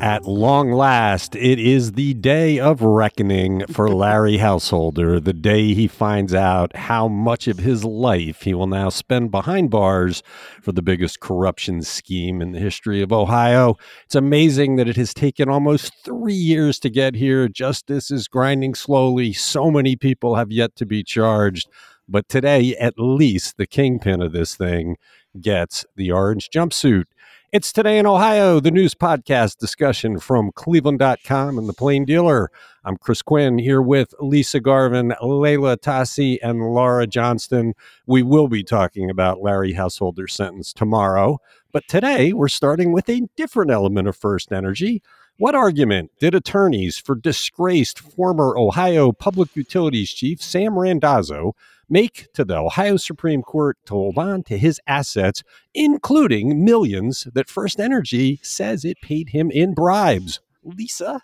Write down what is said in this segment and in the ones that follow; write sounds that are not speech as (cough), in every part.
At long last, it is the day of reckoning for (laughs) Larry Householder, the day he finds out how much of his life he will now spend behind bars for the biggest corruption scheme in the history of Ohio. It's amazing that it has taken almost three years to get here. Justice is grinding slowly. So many people have yet to be charged. But today, at least, the kingpin of this thing gets the orange jumpsuit. It's Today in Ohio, the news podcast discussion from Cleveland.com and the Plain Dealer. I'm Chris Quinn here with Lisa Garvin, Leila Atassi, and Laura Johnston. We will be talking about Larry Householder's sentence tomorrow, but today we're starting with a different element of FirstEnergy. What argument did attorneys for disgraced former Ohio Public Utilities Chief Sam Randazzo make to the Ohio Supreme Court to hold on to his assets, including millions that FirstEnergy says it paid him in bribes. Lisa?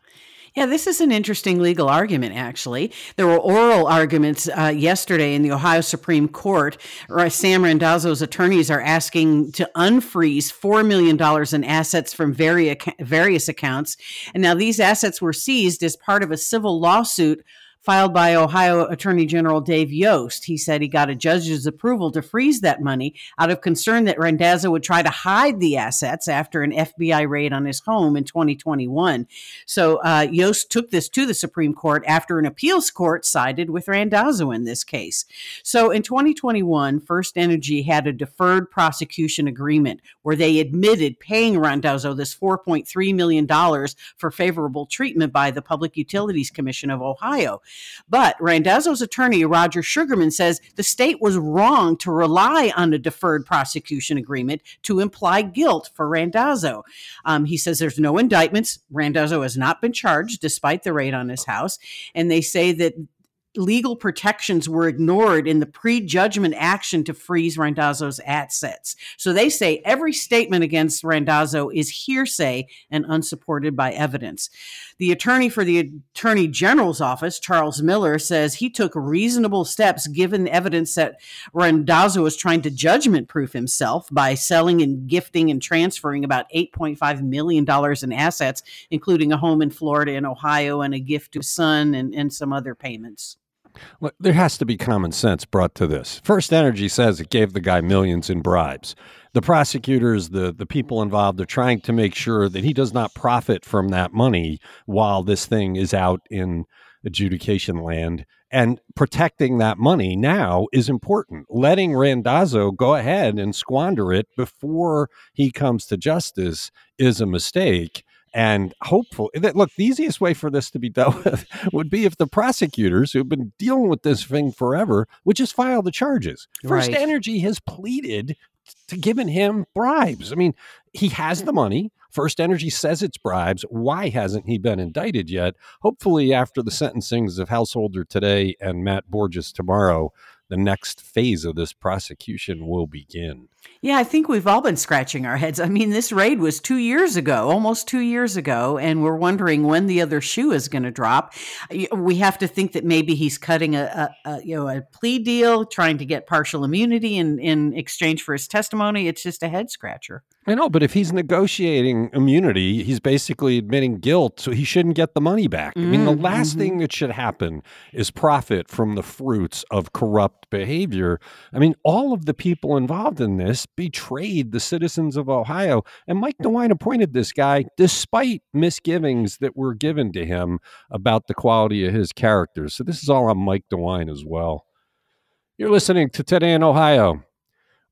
Yeah, this is an interesting legal argument, actually. There were oral arguments uh, yesterday in the Ohio Supreme Court. Sam Randazzo's attorneys are asking to unfreeze $4 million in assets from various accounts. And now these assets were seized as part of a civil lawsuit filed by Ohio Attorney General Dave Yost. He said he got a judge's approval to freeze that money out of concern that Randazzo would try to hide the assets after an FBI raid on his home in 2021. So uh, Yost took this to the Supreme Court after an appeals court sided with Randazzo in this case. So in 2021, FirstEnergy had a deferred prosecution agreement where they admitted paying Randazzo this $4.3 million for favorable treatment by the Public Utilities Commission of Ohio. But Randazzo's attorney, Roger Sugarman, says the state was wrong to rely on a deferred prosecution agreement to imply guilt for Randazzo. Um, he says there's no indictments. Randazzo has not been charged despite the raid on his house. And they say that legal protections were ignored in the prejudgment action to freeze Randazzo's assets. So they say every statement against Randazzo is hearsay and unsupported by evidence. The attorney for the Attorney General's office, Charles Miller, says he took reasonable steps given evidence that Randazzo was trying to judgment proof himself by selling and gifting and transferring about $8.5 million in assets, including a home in Florida and Ohio and a gift to son and, and some other payments. Look, there has to be common sense brought to this. FirstEnergy says it gave the guy millions in bribes. The prosecutors, the, the people involved, are trying to make sure that he does not profit from that money while this thing is out in adjudication land. And protecting that money now is important. Letting Randazzo go ahead and squander it before he comes to justice is a mistake and hopeful eh, that look the easiest way for this to be dealt (laughs) with would be if the prosecutors who've been dealing with this thing forever would just file the charges. First right. energy has pleaded to giving him bribes. I mean he has the money. FirstEnergy says it's bribes. Why hasn't he been indicted yet? Hopefully after the sentencings of householder today and matt borges tomorrow the next phase of this prosecution will begin. Yeah, I think we've all been scratching our heads. I mean, this raid was two years ago, almost two years ago, and we're wondering when the other shoe is going to drop. We have to think that maybe he's cutting a, a, a, you know a plea deal, trying to get partial immunity in in exchange for his testimony. It's just a head scratcher. I know, but if he's negotiating immunity, he's basically admitting guilt, so he shouldn't get the money back. Mm-hmm. I mean, the mm-hmm, last mm-hmm. thing that should happen is profit from the fruits of corrupt behavior. I mean, all of the people involved in this betrayed the citizens of Ohio. And Mike DeWine appointed this guy despite misgivings that were given to him about the quality of his character. So this is all on Mike DeWine as well. You're listening to Today in Ohio.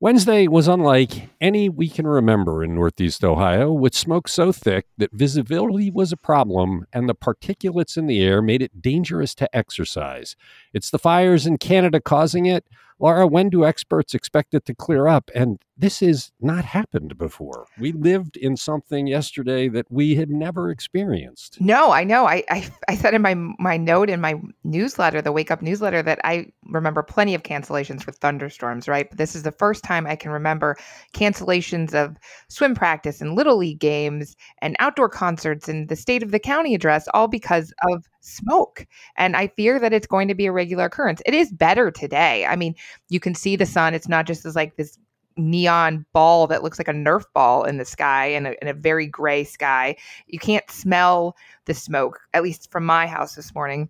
Wednesday was unlike any we can remember in Northeast Ohio, with smoke so thick that visibility was a problem and the particulates in the air made it dangerous to exercise. It's the fires in Canada causing it. Laura, when do experts expect it to clear up? And this has not happened before. We lived in something yesterday that we had never experienced. No, I know. I, I, I said in my my note in my newsletter, the Wake Up newsletter, that I remember plenty of cancellations for thunderstorms. Right, but this is the first time I can remember cancellations of swim practice and little league games and outdoor concerts and the state of the county address, all because of smoke. And I fear that it's going to be a regular occurrence. It is better today. I mean, you can see the sun. It's not just as like this neon ball that looks like a Nerf ball in the sky in a, a very gray sky. You can't smell the smoke, at least from my house this morning.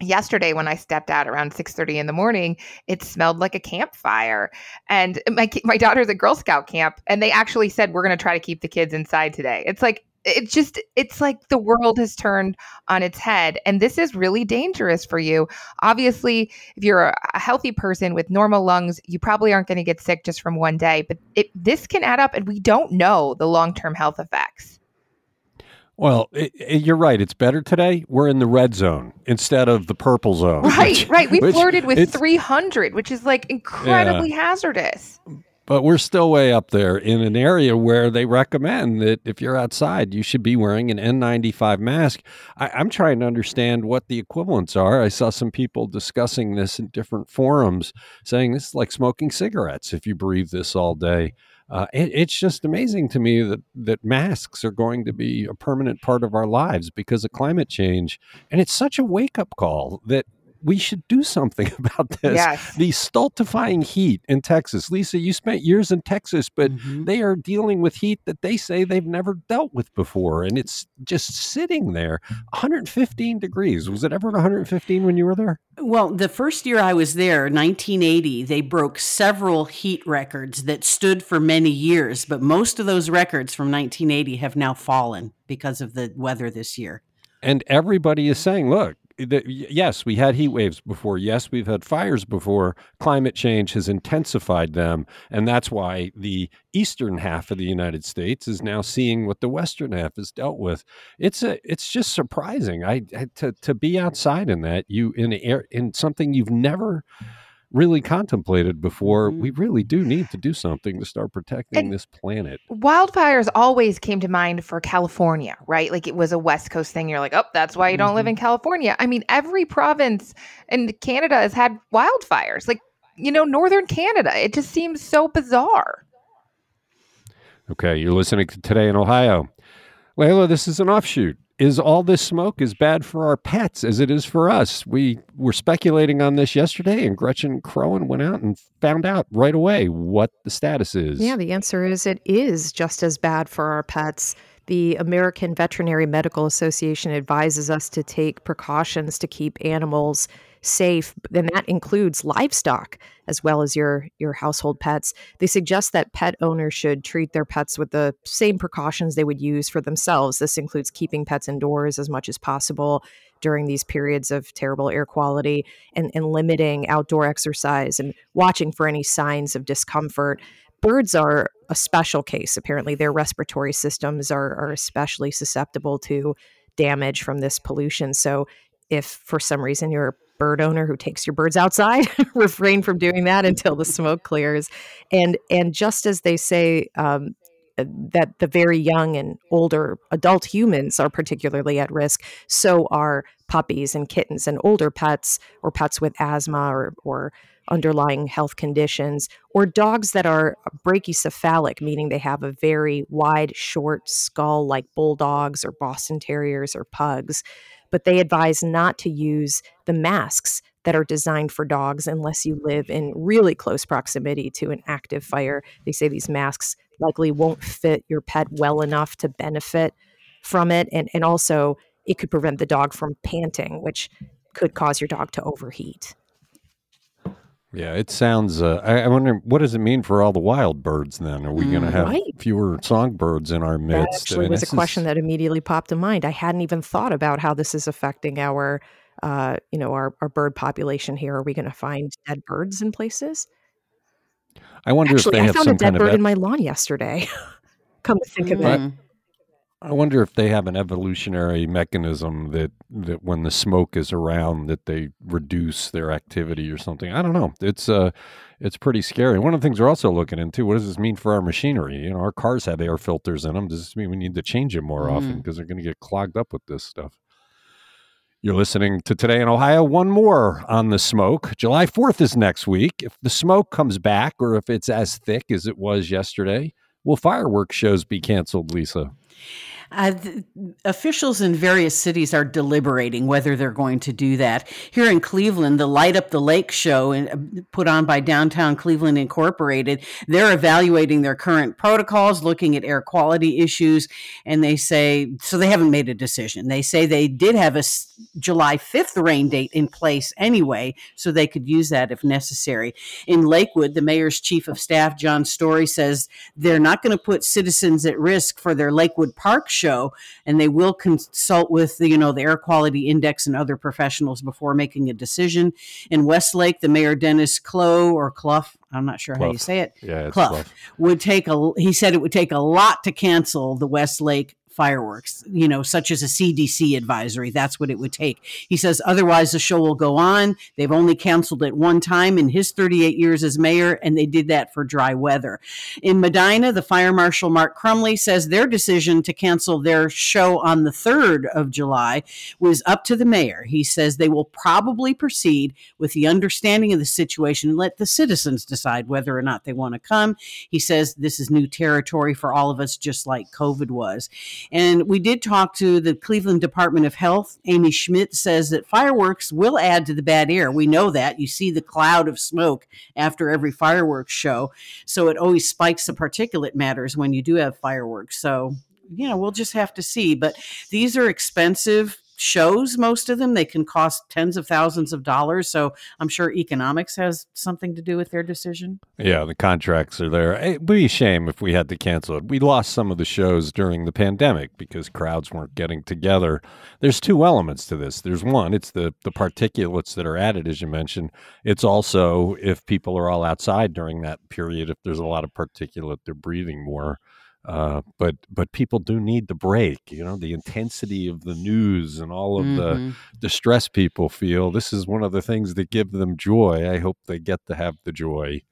Yesterday when i stepped out around 6.30 in the morning it smelled like a campfire. And my, my daughter's at girl scout camp and they actually said we're going to try to keep the kids inside today. It's like it's just it's like the world has turned on its head and this is really dangerous for you obviously if you're a healthy person with normal lungs you probably aren't going to get sick just from one day but it, this can add up and we don't know the long-term health effects well, it, it, you're right. It's better today. We're in the red zone instead of the purple zone. Right, which, right. We flirted with 300, which is like incredibly yeah. hazardous but we're still way up there in an area where they recommend that if you're outside, you should be wearing an N95 mask. I, am trying to understand what the equivalents are. I saw some people discussing this in different forums, saying this is like smoking cigarettes if you breathe this all day. Uh, it, it's just amazing to me that that masks are going to be a permanent part of our lives because of climate change, and it's such a wake up call that we should do something (laughs) about this. Yes. The stultifying heat in Texas. Lisa, you spent years in Texas, but mm-hmm. they are dealing with heat that they say they've never dealt with before. And it's just sitting there 115 degrees. Was it ever 115 when you were there? Well, the first year I was there, 1980, they broke several heat records that stood for many years, but most of those records from 1980 have now fallen because of the weather this year. And everybody is saying, look, the, yes, we had heat waves before. Yes, we've had fires before. Climate change has intensified them, and that's why the eastern half of the United States is now seeing what the western half has dealt with. It's a, it's just surprising. I, I to to be outside in that you in air in something you've never really contemplated before. Mm-hmm. We really do need to do something to start protecting and this planet. Wildfires always came to mind for California, right? Like it was a West Coast thing. You're like, oh, that's why you don't mm-hmm. live in California. I mean, every province in Canada has had wildfires. Like, you know, northern Canada. It just seems so bizarre. Okay, you're listening to Today in Ohio. Leila, this is an offshoot is all this smoke as bad for our pets as it is for us? We were speculating on this yesterday, and Gretchen Kroen went out and found out right away what the status is. Yeah, the answer is it is just as bad for our pets. The American Veterinary Medical Association advises us to take precautions to keep animals safe, and that includes livestock as well as your your household pets. They suggest that pet owners should treat their pets with the same precautions they would use for themselves. This includes keeping pets indoors as much as possible during these periods of terrible air quality and, and limiting outdoor exercise and watching for any signs of discomfort. Birds are a special case. Apparently, their respiratory systems are, are especially susceptible to damage from this pollution. So, if for some reason you're bird owner who takes your birds outside (laughs) refrain from doing that until the smoke clears. And and just as they say um, that the very young and older adult humans are particularly at risk so are puppies and kittens and older pets or pets with asthma or, or underlying health conditions or dogs that are brachycephalic meaning they have a very wide short skull like bulldogs or boston terriers or pugs but they advise not to use the masks that are designed for dogs unless you live in really close proximity to an active fire. They say these masks likely won't fit your pet well enough to benefit from it. And, and also, it could prevent the dog from panting, which could cause your dog to overheat. Yeah, it sounds. Uh, I, I, wonder what does it mean for all the wild birds? Then are we going to mm, have right. fewer songbirds in our midst? That actually I mean, was a question is... that immediately popped to mind. I hadn't even thought about how this is affecting our, uh, you know, our, our bird population here. Are we going to find dead birds in places? I wonder actually, if they I have found some a dead kind bird of in my lawn yesterday. (laughs) Come to think of it. I wonder if they have an evolutionary mechanism that that when the smoke is around that they reduce their activity or something. I don't know. It's uh it's pretty scary. One of the things we're also looking into, what does this mean for our machinery? You know, our cars have air filters in them. Does this mean we need to change them more mm. often because they're going to get clogged up with this stuff? You're listening to Today in Ohio. One more on the smoke. July 4th is next week. If the smoke comes back or if it's as thick as it was yesterday, will fireworks shows be canceled, Lisa? Uh, officials in various cities are deliberating whether they're going to do that. Here in Cleveland, the Light Up the Lake show uh, put on by Downtown Cleveland Incorporated, they're evaluating their current protocols, looking at air quality issues, and they say so they haven't made a decision. They say they did have a July 5th rain date in place anyway, so they could use that if necessary. In Lakewood, the mayor's chief of staff, John Story, says they're not going to put citizens at risk for their Lakewood Park show, and they will consult with the, you know the air quality index and other professionals before making a decision. In Westlake, the mayor Dennis Clough or Clough, I'm not sure Clough. how you say it. Yeah, Clough, Clough would take a. He said it would take a lot to cancel the Westlake fireworks, you know, such as a CDC advisory. That's what it would take. He says, otherwise, the show will go on. They've only canceled it one time in his 38 years as mayor, and they did that for dry weather. In Medina, the fire marshal Mark Crumley says their decision to cancel their show on the 3rd of July was up to the mayor. He says they will probably proceed with the understanding of the situation and let the citizens decide whether or not they want to come. He says this is new territory for all of us, just like COVID was. And we did talk to the Cleveland Department of Health. Amy Schmidt says that fireworks will add to the bad air. We know that. You see the cloud of smoke after every fireworks show. So it always spikes the particulate matters when you do have fireworks. So, you know, we'll just have to see. But these are expensive shows most of them. They can cost tens of thousands of dollars. So i'm sure economics has something to do with their decision. Yeah the contracts are there. It'd be a shame if we had to cancel it. We lost some of the shows during the pandemic because crowds weren't getting together. There's two elements to this. There's one it's the the particulates that are added as you mentioned. It's also if people are all outside during that period if there's a lot of particulate they're breathing more uh, but but people do need the break. You know, the intensity of the news and all of mm-hmm. the distress people feel. This is one of the things that give them joy. I hope they get to have the joy.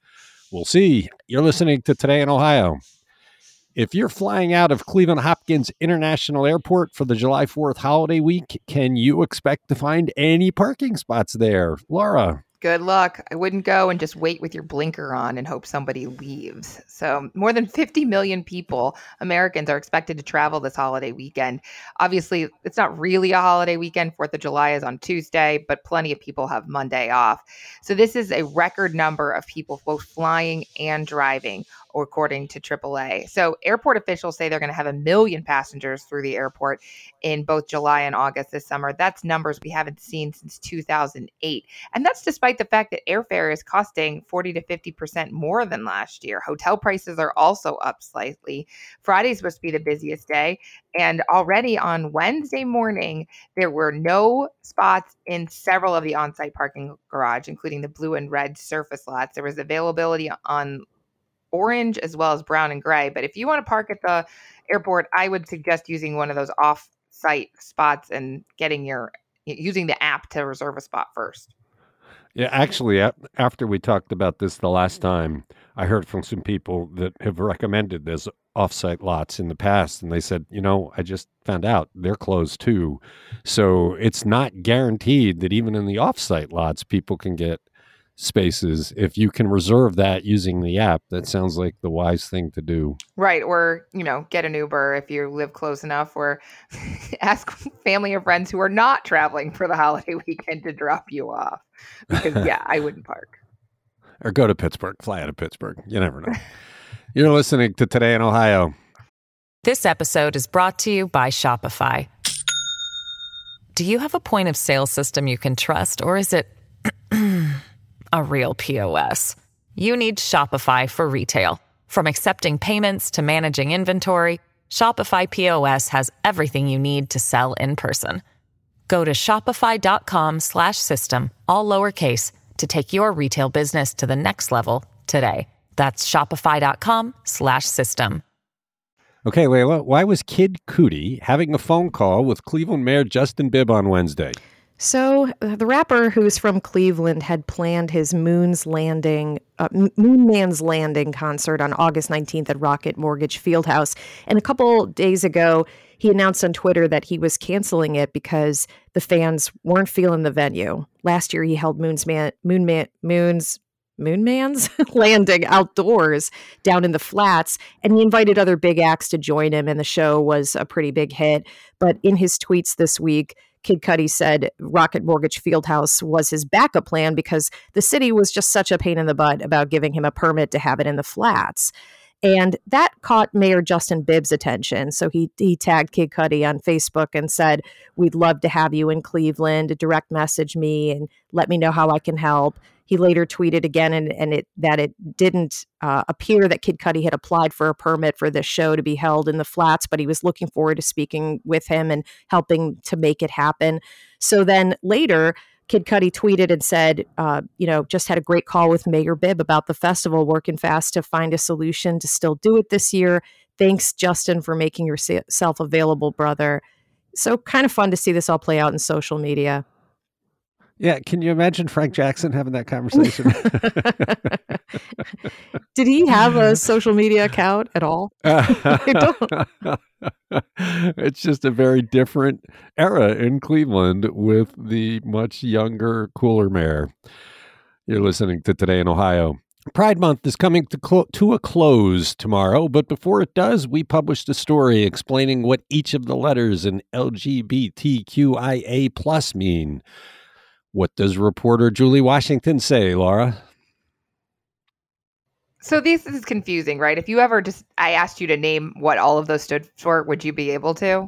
We'll see. You're listening to Today in Ohio. If you're flying out of Cleveland Hopkins International Airport for the July 4th holiday week, can you expect to find any parking spots there? Laura good luck. I wouldn't go and just wait with your blinker on and hope somebody leaves. So, more than 50 million people, Americans, are expected to travel this holiday weekend. Obviously, it's not really a holiday weekend. Fourth of July is on Tuesday, but plenty of people have Monday off. So, this is a record number of people both flying and driving according to AAA. So, airport officials say they're going to have a million passengers through the airport in both July and August this summer. That's numbers we haven't seen since 2008. And that's despite the fact that airfare is costing 40 to 50% more than last year. Hotel prices are also up slightly. Friday's supposed to be the busiest day. And already on Wednesday morning, there were no spots in several of the on site parking garage, including the blue and red surface lots. There was availability on orange as well as brown and gray. But if you want to park at the airport, I would suggest using one of those off site spots and getting your using the app to reserve a spot first. Yeah, actually, after we talked about this the last time, I heard from some people that have recommended this offsite lots in the past, and they said, you know, I just found out they're closed too. So it's not guaranteed that even in the offsite lots, people can get spaces if you can reserve that using the app that sounds like the wise thing to do. Right or you know get an uber if you live close enough or (laughs) ask family or friends who are not traveling for the holiday (laughs) weekend to drop you off because (laughs) yeah i wouldn't park. Or go to pittsburgh fly out of pittsburgh you never know. You're listening to today in ohio. This episode is brought to you by shopify. Do you have a point of sale system you can trust or is it (clears throat) a real POS. You need Shopify for retail. From accepting payments to managing inventory, Shopify POS has everything you need to sell in person. Go to shopify.com/system all lowercase to take your retail business to the next level today. That's shopify.com/system. Okay, Leila, why was Kid Cudi having a phone call with Cleveland Mayor Justin Bibb on Wednesday? So, uh, the rapper who's from Cleveland had planned his Moon's Landing, uh, Moon Man's Landing concert on August 19th at Rocket Mortgage Fieldhouse. And a couple days ago, he announced on Twitter that he was canceling it because the fans weren't feeling the venue. Last year, he held Moon's Man, Moon Man, Moon's Moon Man's (laughs) landing outdoors down in the flats. And he invited other big acts to join him, and the show was a pretty big hit. But in his tweets this week, Kid Cudi said Rocket Mortgage Fieldhouse was his backup plan because the city was just such a pain in the butt about giving him a permit to have it in the flats. And that caught Mayor Justin Bibb's attention. So he, he tagged Kid Cudi on Facebook and said, We'd love to have you in Cleveland. Direct message me and let me know how I can help. He later tweeted again and, and it, that it didn't uh, appear that Kid Cudi had applied for a permit for this show to be held in the flats, but he was looking forward to speaking with him and helping to make it happen. So then later, Kid Cudi tweeted and said, uh, you know, just had a great call with Mayor Bibb about the festival, working fast to find a solution to still do it this year. Thanks, Justin, for making yourself available, brother. So kind of fun to see this all play out in social media. Yeah, can you imagine Frank Jackson having that conversation? (laughs) Did he have a social media account at all? (laughs) it's just a very different era in Cleveland with the much younger, cooler mayor. You're listening to Today in Ohio. Pride Month is coming to, clo- to a close tomorrow, but before it does, we published a story explaining what each of the letters in LGBTQIA plus mean. What does reporter Julie Washington say, Laura? So this is confusing, right? If you ever just I asked you to name what all of those stood for, would you be able to? Uh.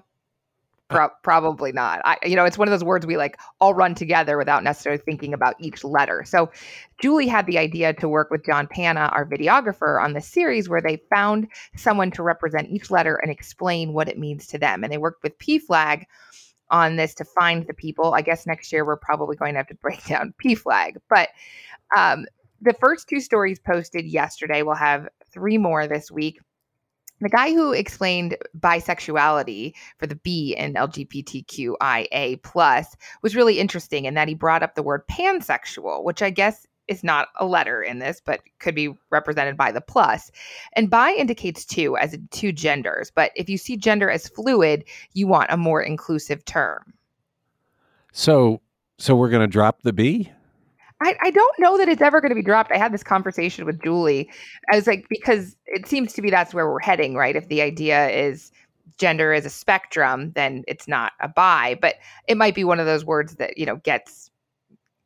Pro- probably not. I, you know, it's one of those words we like all run together without necessarily thinking about each letter. So, Julie had the idea to work with John Panna, our videographer, on this series where they found someone to represent each letter and explain what it means to them. And they worked with PFLAG on this to find the people. I guess next year we're probably going to have to break (laughs) down P flag, But um, the first two stories posted yesterday, we'll have three more this week. The guy who explained bisexuality for the B in LGBTQIA plus was really interesting in that he brought up the word pansexual, which I guess is not a letter in this, but could be represented by the plus. And bi indicates two, as two genders. But if you see gender as fluid, you want a more inclusive term. So, so we're going to drop the B. I, I don't know that it's ever going to be dropped. I had this conversation with Julie. I was like, because it seems to be that's where we're heading, right? If the idea is gender is a spectrum, then it's not a bi, but it might be one of those words that, you know, gets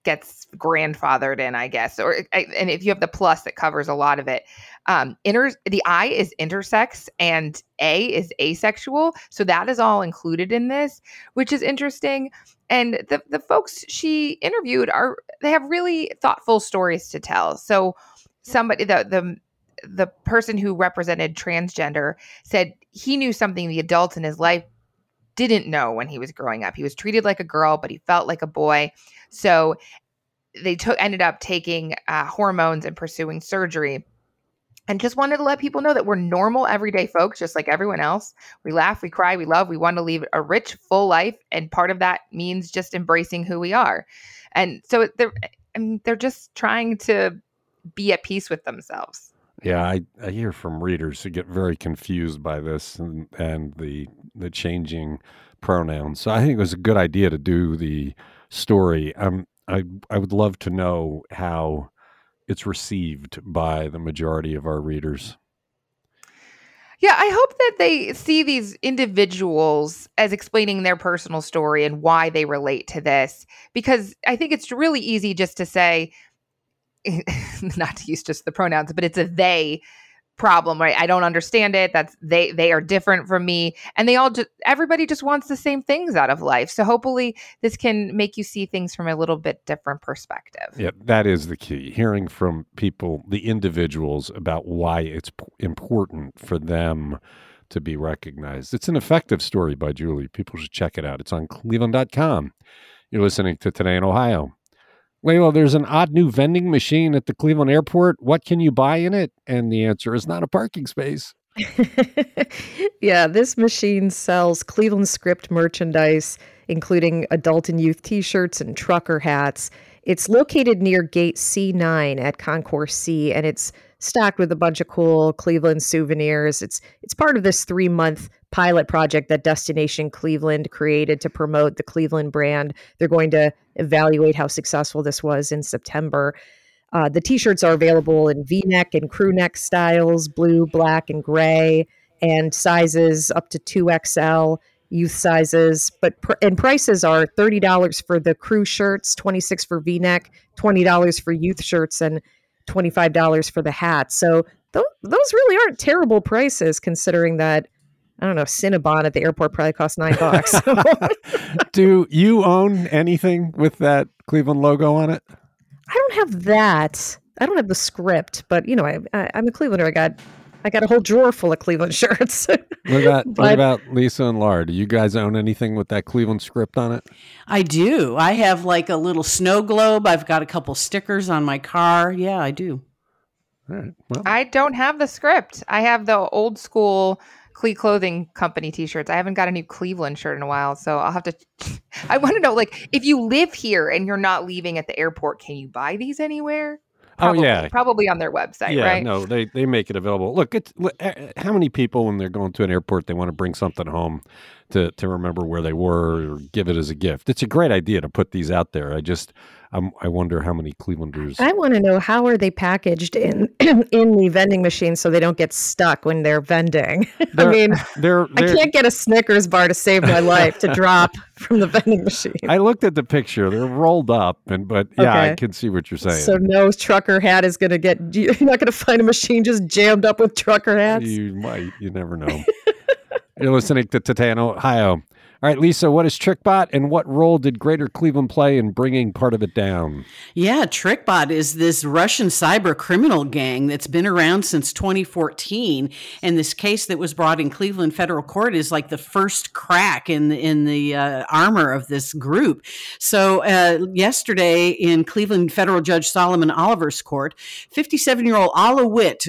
gets grandfathered in, I guess. Or and if you have the plus that covers a lot of it, um, inter the I is intersex and A is asexual, so that is all included in this, which is interesting. And the the folks she interviewed are they have really thoughtful stories to tell. So somebody the the the person who represented transgender said he knew something the adults in his life didn't know when he was growing up. He was treated like a girl, but he felt like a boy. So they took ended up taking uh, hormones and pursuing surgery. And just wanted to let people know that we're normal everyday folks just like everyone else. We laugh we cry we love we want to lead a rich full life. And part of that means just embracing who we are. And so they're I mean, they're just trying to be at peace with themselves yeah I, I hear from readers who get very confused by this and, and the the changing pronouns so i think it was a good idea to do the story um I I would love to know how it's received by the majority of our readers. Yeah, I hope that they see these individuals as explaining their personal story and why they relate to this because I think it's really easy just to say (laughs) not to use just the pronouns, but it's a they problem right? I don't understand it. That's they they are different from me. And they all just everybody just wants the same things out of life. So hopefully this can make you see things from a little bit different perspective. Yeah that is the key. Hearing from people the individuals about why it's p- important for them to be recognized. It's an effective story by julie. People should check it out. It's on cleveland.com you're listening to today in ohio Leila, there's an odd new vending machine at the Cleveland airport. What can you buy in it? And the answer is not a parking space. (laughs) yeah, this machine sells Cleveland script merchandise, including adult and youth t shirts and trucker hats. It's located near Gate C9 at Concourse C, and it's stocked with a bunch of cool Cleveland souvenirs. It's it's part of this three month pilot project that Destination Cleveland created to promote the Cleveland brand. They're going to evaluate how successful this was in September. Uh, the t-shirts are available in V-neck and crew neck styles, blue, black, and gray, and sizes up to 2XL youth sizes, but pr- and prices are thirty dollars for the crew shirts, twenty six for V neck, twenty dollars for youth shirts, and twenty five dollars for the hat. So th- those really aren't terrible prices considering that. I don't know, Cinnabon at the airport probably costs nine bucks. (laughs) Do you own anything with that Cleveland logo on it? I don't have that. I don't have the script, but you know, I, I I'm a Clevelander. I got I got a whole drawer full of Cleveland (laughs) shirts. what about but, what about Lisa and Laura? Do you guys own anything with that Cleveland script on it? I do. I have like a little snow globe. I've got a couple stickers on my car. Yeah, I do. All right. Well. I don't have the script. I have the old school Cle Clothing Company t-shirts. I haven't got a new Cleveland shirt in a while, so I'll have to. (laughs) I want to know, like, if you live here and you're not leaving at the airport, can you buy these anywhere? Oh, probably, oh yeah, probably on their website. Yeah, right? no, they they make it available. Look, it's eh, eh, how many people when they're going to an airport they want to bring something home to to remember where they were or give it as a gift. It's a great idea to put these out there. I just I'm, i wonder how many Clevelanders. I want to know how are they packaged in (clears throat) in the vending machine so they don't get stuck when they're vending. (laughs) They're, I mean, they're, they're, I can't get a Snickers bar to save my (laughs) life to drop from the vending machine. I looked at the picture; they're rolled up, and but yeah, okay. I can see what you're saying. So no trucker hat is going to get. (laughs) You're not going to find a machine just jammed up with trucker hats. You might. You never know. You're listening to Today in Ohio. All right, Lisa, what is TrickBot and what role did Greater Cleveland play in bringing part of it down? Yeah, TrickBot is this Russian cyber criminal gang that's been around since 2014. And this case that was brought in Cleveland federal court is like the first crack in the, in the uh, armor of this group. So, uh, yesterday in Cleveland federal judge Solomon Oliver's court, 57 year old Alla Witte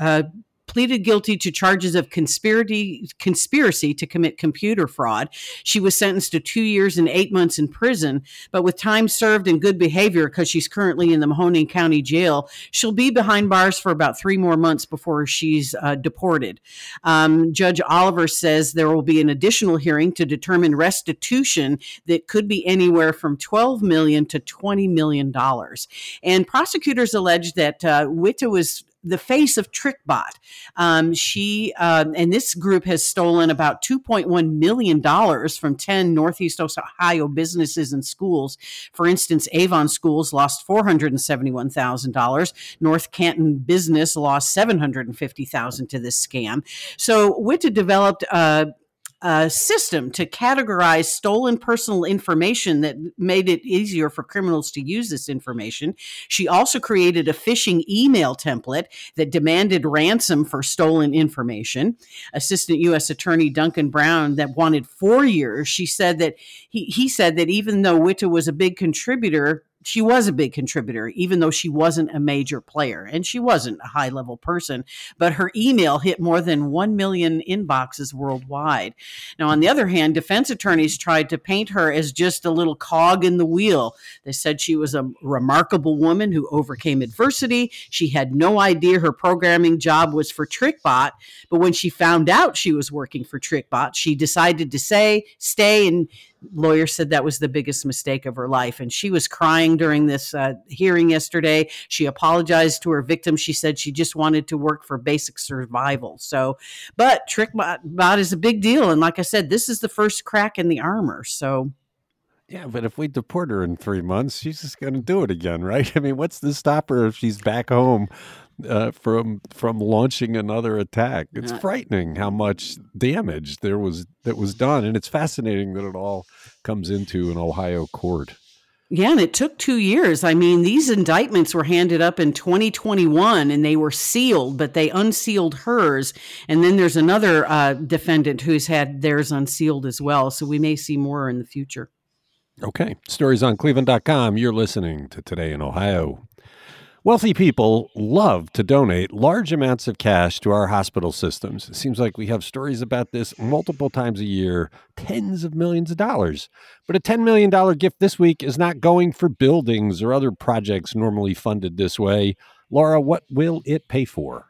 uh, pleaded guilty to charges of conspiracy conspiracy to commit computer fraud. She was sentenced to two years and eight months in prison, but with time served and good behavior because she's currently in the Mahoning County Jail, she'll be behind bars for about three more months before she's uh, deported. Um, Judge Oliver says there will be an additional hearing to determine restitution that could be anywhere from 12 million to 20 million dollars. And prosecutors allege that uh, Witte was the face of TrickBot. Um, she uh, and this group has stolen about $2.1 million from 10 Northeast Ohio businesses and schools. For instance, Avon Schools lost $471,000. North Canton Business lost $750,000 to this scam. So Witte developed uh, a system to categorize stolen personal information that made it easier for criminals to use this information. She also created a phishing email template that demanded ransom for stolen information. Assistant U.S. Attorney Duncan Brown, that wanted four years, she said that he, he said that even though Witte was a big contributor she was a big contributor, even though she wasn't a major player and she wasn't a high level person. But her email hit more than 1 million inboxes worldwide. Now, on the other hand, defense attorneys tried to paint her as just a little cog in the wheel. They said she was a remarkable woman who overcame adversity. She had no idea her programming job was for TrickBot. But when she found out she was working for TrickBot, she decided to say, stay and lawyer said that was the biggest mistake of her life. And she was crying during this uh, hearing yesterday. She apologized to her victim. She said she just wanted to work for basic survival. So, but TrickBot is a big deal. And like I said, this is the first crack in the armor. So, yeah, but if we deport her in three months, she's just going to do it again, right? (laughs) I mean, what's to stop her if she's back home uh, from from launching another attack? It's frightening how much damage there was that was done, and it's fascinating that it all comes into an Ohio court. Yeah, and it took two years. I mean, these indictments were handed up in 2021 and they were sealed, but they unsealed hers. And then there's another uh, defendant who's had theirs unsealed as well. So we may see more in the future. Okay. Stories on cleveland.com. You're listening to Today in Ohio. Wealthy people love to donate large amounts of cash to our hospital systems. It seems like we have stories about this multiple times a year, tens of millions of dollars. But a $10 million gift this week is not going for buildings or other projects normally funded this way. Laura, what will it pay for?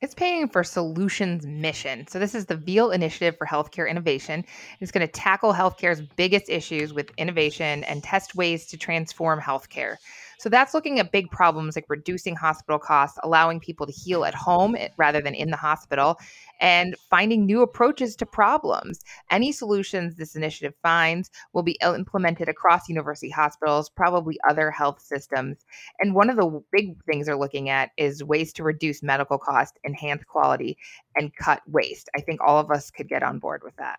It's paying for Solutions Mission. So, this is the Veale Initiative for Healthcare Innovation. It's going to tackle healthcare's biggest issues with innovation and test ways to transform healthcare. So that's looking at big problems like reducing hospital costs, allowing people to heal at home eh, rather than in the hospital, and finding new approaches to problems. Any solutions this initiative finds will be implemented across university hospitals, probably other health systems. And one of the big things they're looking at is ways to reduce medical cost, enhance quality, and cut waste. I think all of us could get on board with that.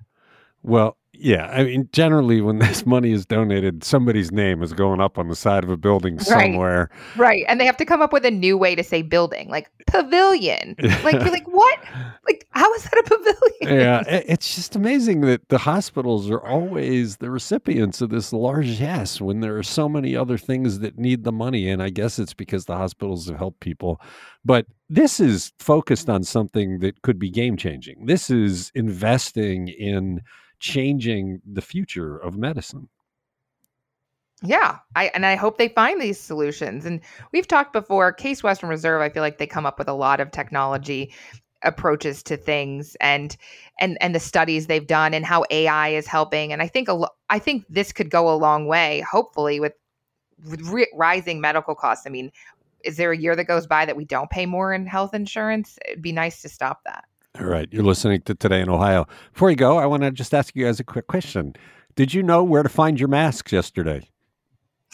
Well, yeah, I mean, generally, when (laughs) this money is donated, somebody's name is going up on the side of a building somewhere. Right, right. and they have to come up with a new way to say building, like pavilion. (laughs) Like you're like, what? Like, how is that a pavilion? Yeah, (laughs) it's just amazing that the hospitals are always the recipients of this largesse when there are so many other things that need the money. And I guess it's because the hospitals have helped people. But this is focused on something that could be game changing. This is investing in changing the future of medicine. Yeah, I and I hope they find these solutions. And we've talked before, Case Western Reserve, I feel like they come up with a lot of technology approaches to things and and and the studies they've done and how AI is helping and I think a lo- I think this could go a long way hopefully with, re- rising medical costs. I mean, is there a year that goes by that we don't pay more in health insurance? It'd be nice to stop that. All right. You're listening to Today in Ohio. Before you go, I want to just ask you guys a quick question. Did you know where to find your masks yesterday? (laughs)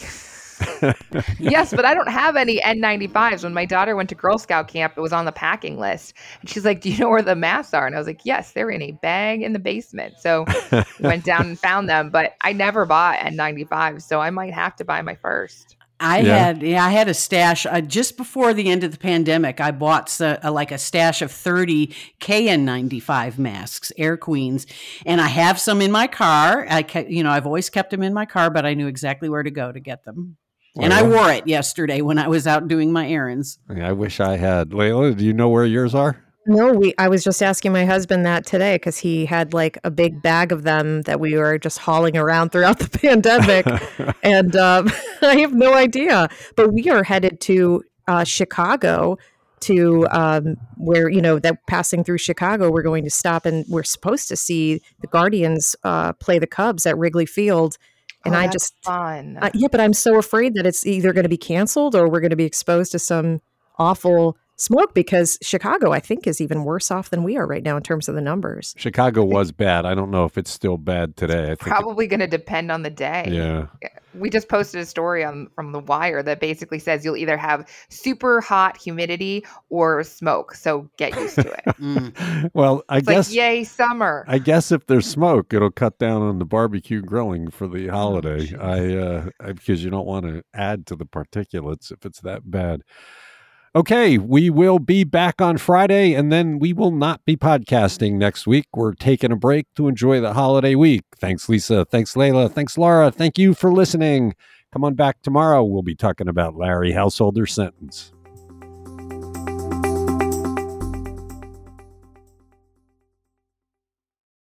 yes, but I don't have any N95s. When my daughter went to Girl Scout camp, it was on the packing list. And she's like, Do you know where the masks are? And I was like, Yes, they're in a bag in the basement. So (laughs) went down and found them, but I never bought N95s. So I might have to buy my first. I yeah. had yeah, I had a stash uh, just before the end of the pandemic. I bought uh, like a stash of 30 KN95 masks, Air Queens, and I have some in my car. I kept, you know, I've always kept them in my car, but I knew exactly where to go to get them. Leila? And I wore it yesterday when I was out doing my errands. I wish I had. Leila, do you know where yours are? No, we. I was just asking my husband that today because he had like a big bag of them that we were just hauling around throughout the (laughs) pandemic, (laughs) and um, (laughs) I have no idea. But we are headed to uh, Chicago to um, where you know that passing through Chicago, we're going to stop and we're supposed to see the Guardians uh, play the Cubs at Wrigley Field. And oh, I just fun. Uh, yeah, but I'm so afraid that it's either going to be canceled or we're going to be exposed to some awful smoke because Chicago, I think, is even worse off than we are right now in terms of the numbers. Chicago was bad. I don't know if it's still bad today. Probably going to depend on the day. Yeah. We just posted a story on from the Wire that basically says you'll either have super hot humidity or smoke. So get used to it. (laughs) mm. Well, I it's guess like, yay summer. I guess if there's smoke, it'll cut down on the barbecue grilling for the oh, holiday. Oh, I uh, because you don't want to add to the particulates if it's that bad. Okay, we will be back on Friday and then we will not be podcasting next week. We're taking a break to enjoy the holiday week. Thanks, Lisa. Thanks, Layla. Thanks, Laura. Thank you for listening. Come on back tomorrow. We'll be talking about Larry Householder's sentence.